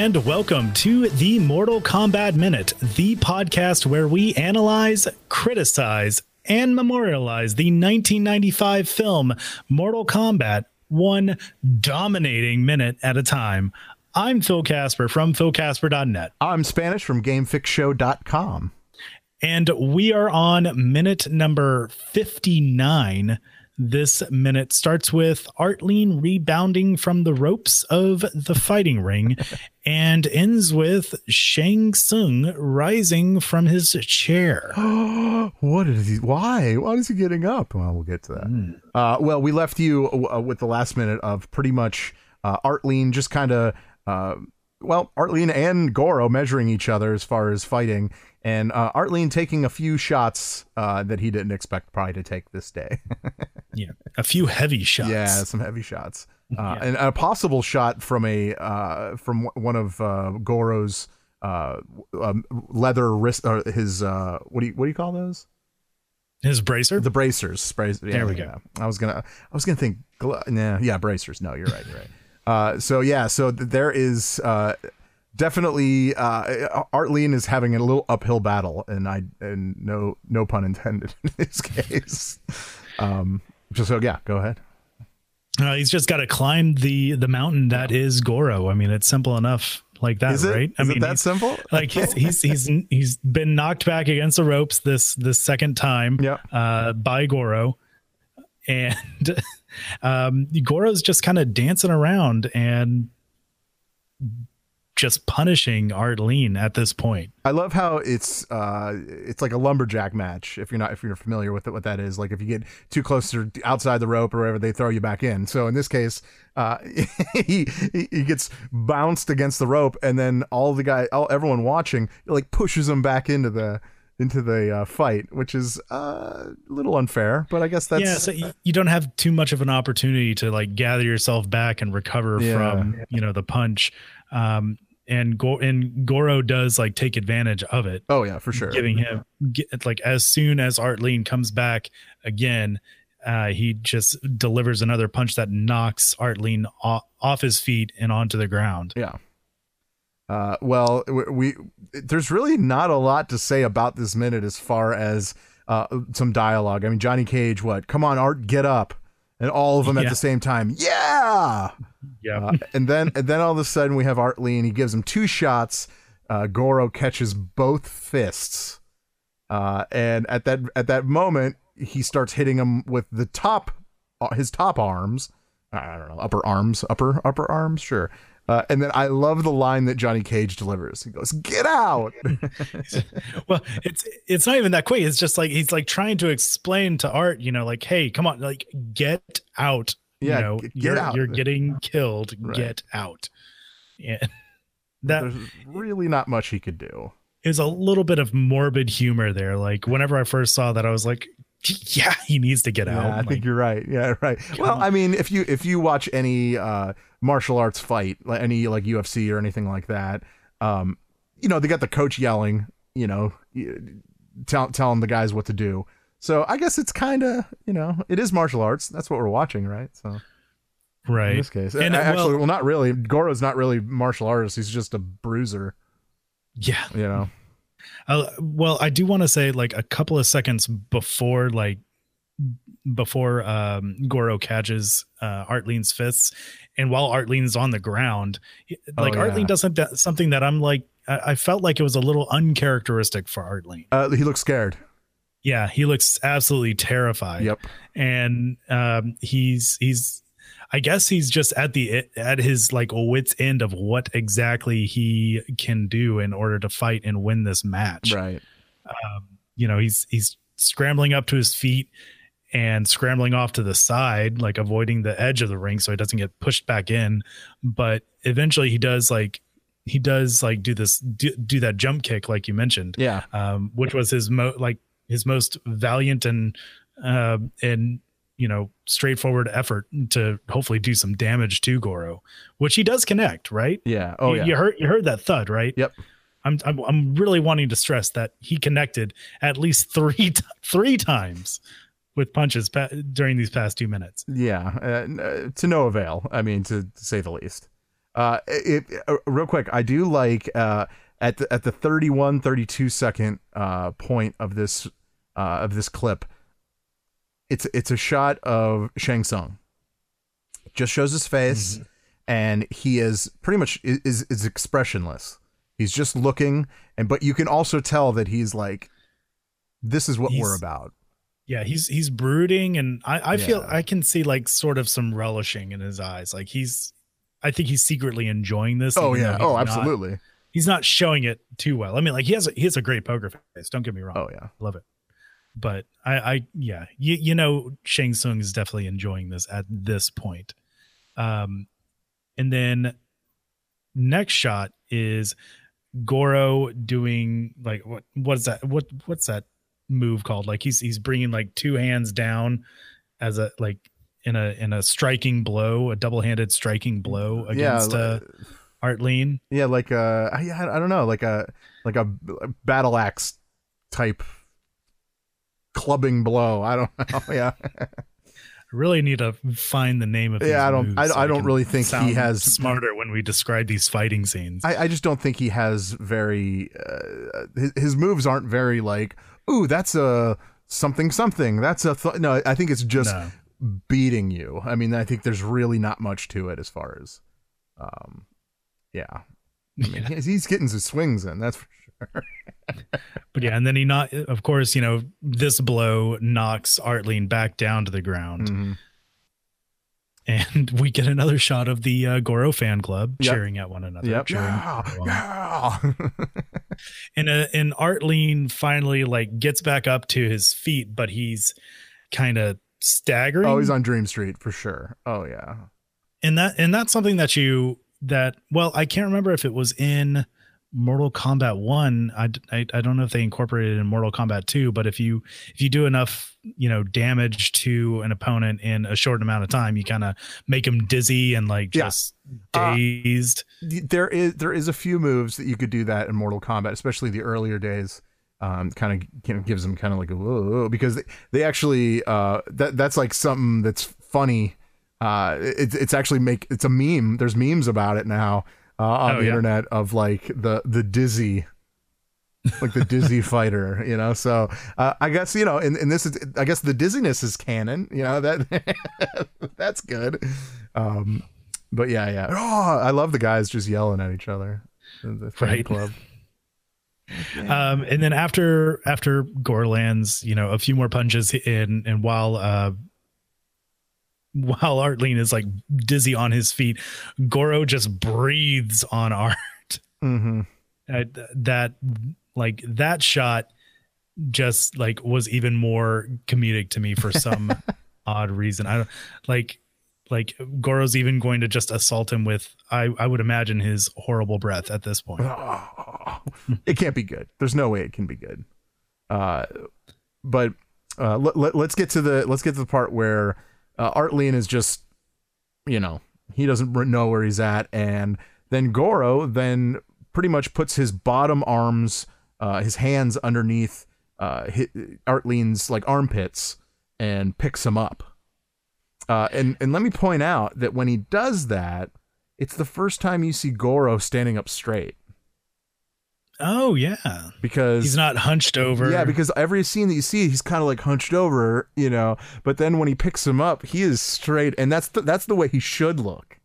And welcome to the Mortal Kombat Minute, the podcast where we analyze, criticize, and memorialize the 1995 film Mortal Kombat, one dominating minute at a time. I'm Phil Casper from philcasper.net. I'm Spanish from GameFixShow.com. And we are on minute number 59 this minute starts with Art Lean rebounding from the ropes of the fighting ring and ends with Shang Tsung rising from his chair. what is he? Why? Why is he getting up? Well, we'll get to that. Mm. Uh, well, we left you uh, with the last minute of pretty much uh, Art Lean just kind of. Uh, well, Art Lean and Goro measuring each other as far as fighting, and uh, Art Lean taking a few shots uh, that he didn't expect probably to take this day. yeah, a few heavy shots. Yeah, some heavy shots, uh, yeah. and a possible shot from a uh, from one of uh, Goro's uh, um, leather wrist or his what do you what do you call those? His bracer. The bracers. Bracer. Yeah, there we yeah. go. I was gonna I was gonna think. Nah, yeah, bracers. No, you're right. You're right. Uh, so yeah, so th- there is uh, definitely uh, Art Lean is having a little uphill battle, and I and no no pun intended in this case. um, so yeah, go ahead. Uh, he's just got to climb the the mountain that is Goro. I mean, it's simple enough like that, is it, right? I mean, that simple. like he's, he's he's he's been knocked back against the ropes this this second time yeah. uh, by Goro, and um, Goro's just kind of dancing around and just punishing Art Lean at this point. I love how it's uh it's like a lumberjack match if you're not if you're familiar with it, what that is. Like if you get too close to outside the rope or whatever, they throw you back in. So in this case, uh he he gets bounced against the rope and then all the guy all everyone watching like pushes him back into the into the uh, fight, which is uh, a little unfair, but I guess that's yeah. So you don't have too much of an opportunity to like gather yourself back and recover yeah. from you know the punch. Um, and Go- and Goro does like take advantage of it. Oh yeah, for sure. Giving him get, like as soon as Art Lean comes back again, uh, he just delivers another punch that knocks Art Lean off, off his feet and onto the ground. Yeah. Uh, well, we, we, there's really not a lot to say about this minute as far as uh, some dialogue. I mean, Johnny Cage, what? Come on, Art, get up, and all of them yeah. at the same time. Yeah, yeah. Uh, and then and then all of a sudden we have Art Lean, and he gives him two shots. Uh, Goro catches both fists, uh, and at that at that moment he starts hitting him with the top, uh, his top arms. I don't know, upper arms, upper upper arms, sure. Uh, and then I love the line that Johnny Cage delivers. He goes, "Get out!" well, it's it's not even that quick. It's just like he's like trying to explain to Art, you know, like, "Hey, come on, like, get out! Yeah, you know, get you're, out. You're getting killed. Right. Get out!" Yeah, that there's really not much he could do. Is a little bit of morbid humor there. Like whenever I first saw that, I was like, yeah, he needs to get yeah, out. I like, think you're right. Yeah, right. Well, on. I mean, if you if you watch any uh martial arts fight, like any like UFC or anything like that, um, you know, they got the coach yelling, you know, tell, telling the guys what to do. So I guess it's kind of, you know, it is martial arts. That's what we're watching, right? So, right. In this case, and I, actually, well, well, not really. Goro's not really martial artist. He's just a bruiser. Yeah. You know. Uh, well, I do want to say, like a couple of seconds before, like before um, Goro catches uh, Art Lean's fists, and while Art Lean's on the ground, like oh, yeah. Art Lean does something, something that I'm like, I, I, felt like it was a little uncharacteristic for Art Lean. Uh, he looks scared. Yeah, he looks absolutely terrified. Yep. And um, he's he's, I guess he's just at the at his like wits end of what exactly he can do in order to fight and win this match. Right. Um, you know, he's he's scrambling up to his feet and scrambling off to the side, like avoiding the edge of the ring so he doesn't get pushed back in. But eventually he does like he does like do this do, do that jump kick like you mentioned. Yeah. Um, which was his mo like his most valiant and uh and you know straightforward effort to hopefully do some damage to Goro, which he does connect, right? Yeah. Oh you, yeah. You heard you heard that thud, right? Yep. I'm, I'm I'm really wanting to stress that he connected at least three three times with punches pa- during these past two minutes. Yeah, uh, uh, to no avail. I mean, to, to say the least. Uh, it, uh, real quick, I do like uh, at the at the 31 32 second uh, point of this uh, of this clip. It's it's a shot of Shang Tsung. Just shows his face, mm-hmm. and he is pretty much is is expressionless. He's just looking, and but you can also tell that he's like, "This is what he's, we're about." Yeah, he's he's brooding, and I I yeah. feel I can see like sort of some relishing in his eyes. Like he's, I think he's secretly enjoying this. Oh yeah, oh absolutely. Not, he's not showing it too well. I mean, like he has a, he has a great poker face. Don't get me wrong. Oh yeah, love it. But I, I yeah, you you know, Shang Tsung is definitely enjoying this at this point. Um, and then next shot is Goro doing like what what is that what what's that move called? Like he's he's bringing like two hands down as a like in a in a striking blow, a double handed striking blow against yeah, uh, Art Lean. Yeah, like uh, I, I don't know, like a like a battle axe type clubbing blow. I don't know. Yeah. I really need to find the name of. Yeah, I don't. I, so I, don't really think he has smarter when we describe these fighting scenes. I, I just don't think he has very. Uh, his, his moves aren't very like ooh, that's a something something. That's a th-. no. I think it's just no. beating you. I mean, I think there's really not much to it as far as, um, yeah. I mean, yeah. he's getting his swings in. That's for sure. but yeah, and then he not, of course, you know, this blow knocks Art Lean back down to the ground. Mm-hmm and we get another shot of the uh, Goro fan club yep. cheering at one another. Yep. Yeah, yeah. and uh, and Art Lean finally like gets back up to his feet, but he's kind of staggering. Oh, he's on Dream Street for sure. Oh yeah. And that and that's something that you that well, I can't remember if it was in Mortal Kombat 1 I, I, I don't know if they incorporated it in Mortal Kombat 2 but if you if you do enough you know damage to an opponent in a short amount of time you kind of make them dizzy and like just yeah. dazed. uh, there is there is a few moves that you could do that in Mortal Kombat especially the earlier days um, kind of gives them kind of like a whoa, because they, they actually uh, that that's like something that's funny. Uh, it, it's actually make it's a meme. There's memes about it now uh, on oh, the yeah. internet of like the the dizzy like the dizzy fighter you know? So uh, i guess you know and, and this is i guess the dizziness is canon you know? That that's good. Um but yeah yeah. Oh i love the guys just yelling at each other the right. club. Um and then after after Goro lands you know a few more punches in and while uh while Art Lean is like dizzy on his feet, Goro just breathes on Art. Mm-hmm. Uh, that like that shot just like was even more comedic to me for some odd reason. I don't like like Goro's even going to just assault him with I I would imagine his horrible breath at this point. Oh, it can't be good. There's no way it can be good. Uh, but uh, let, let, let's get to the let's get to the part where uh, Art Lean is just, you know, he doesn't know where he's at, and then Goro then pretty much puts his bottom arms, uh, his hands underneath uh, Art Lean's like armpits and picks him up. Uh, and and let me point out that when he does that, it's the first time you see Goro standing up straight. Oh yeah, because he's not hunched over. Yeah, because every scene that you see, he's kind of like hunched over, you know. But then when he picks him up, he is straight, and that's the, that's the way he should look.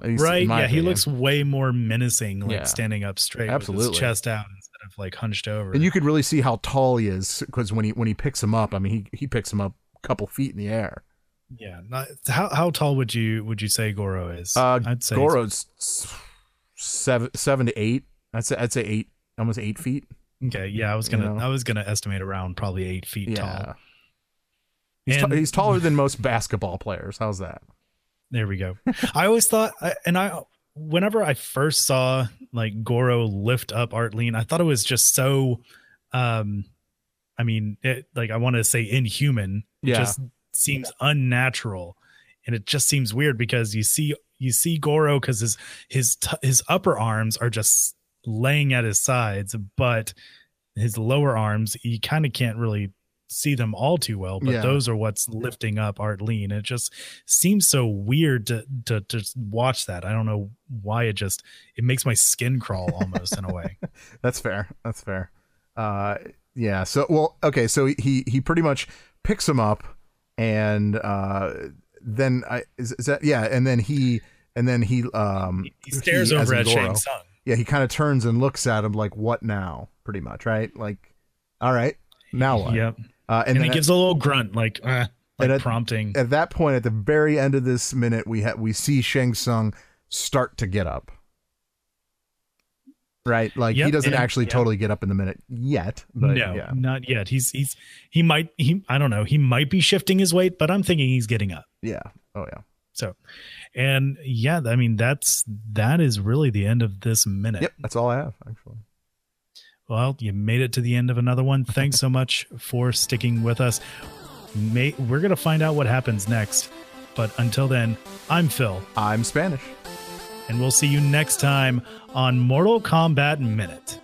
Right? Yeah, opinion. he looks way more menacing, like yeah. standing up straight, absolutely, with his chest out instead of like hunched over. And you could really see how tall he is because when he when he picks him up, I mean, he he picks him up a couple feet in the air. Yeah. Not, how how tall would you would you say Goro is? Uh, I'd say Goro's seven seven to eight I'd say I'd say eight, almost eight feet. Okay, yeah, I was gonna you know? I was gonna estimate around probably eight feet yeah. tall. He's, and, t- he's taller than most basketball players. How's that? There we go. I always thought, and I whenever I first saw like Goro lift up Art Lean, I thought it was just so, um, I mean, it, like I want to say inhuman. Yeah. It just seems unnatural, and it just seems weird because you see you see Goro because his his t- his upper arms are just laying at his sides, but his lower arms, he kind of can't really see them all too well, but Yeah. those are what's lifting up Art Lean. It just seems so weird to, to just watch that. I don't know why it just it makes my skin crawl almost in a way. That's fair. That's fair. Uh, yeah. So, well, okay. So he he pretty much picks him up, and uh, then I is, is that yeah, and then he and then he um He stares he, over at Goro, Shang Tsung. Yeah, he kind of turns and looks at him like, "What now?" Pretty much, right? Like, all right, now what? Yep. Uh, And, and he then gives a little grunt, like, uh, like at- prompting. at, at that point, at the very end of this minute, we ha- we see Shang Tsung start to get up. Right, like he doesn't and- actually yep. totally get up in the minute yet, but no, yeah, not yet. He's he's he might he I don't know. He might be shifting his weight, but I'm thinking he's getting up. yeah, oh yeah. So, and yeah, I mean that's that is really the end of this minute. Yep, that's all I have actually. Well, you made it to the end of another one. Thanks so much for sticking with us. May, we're gonna find out what happens next, but until then, I'm Phil, I'm Spanish. and we'll see you next time on Mortal Kombat Minute.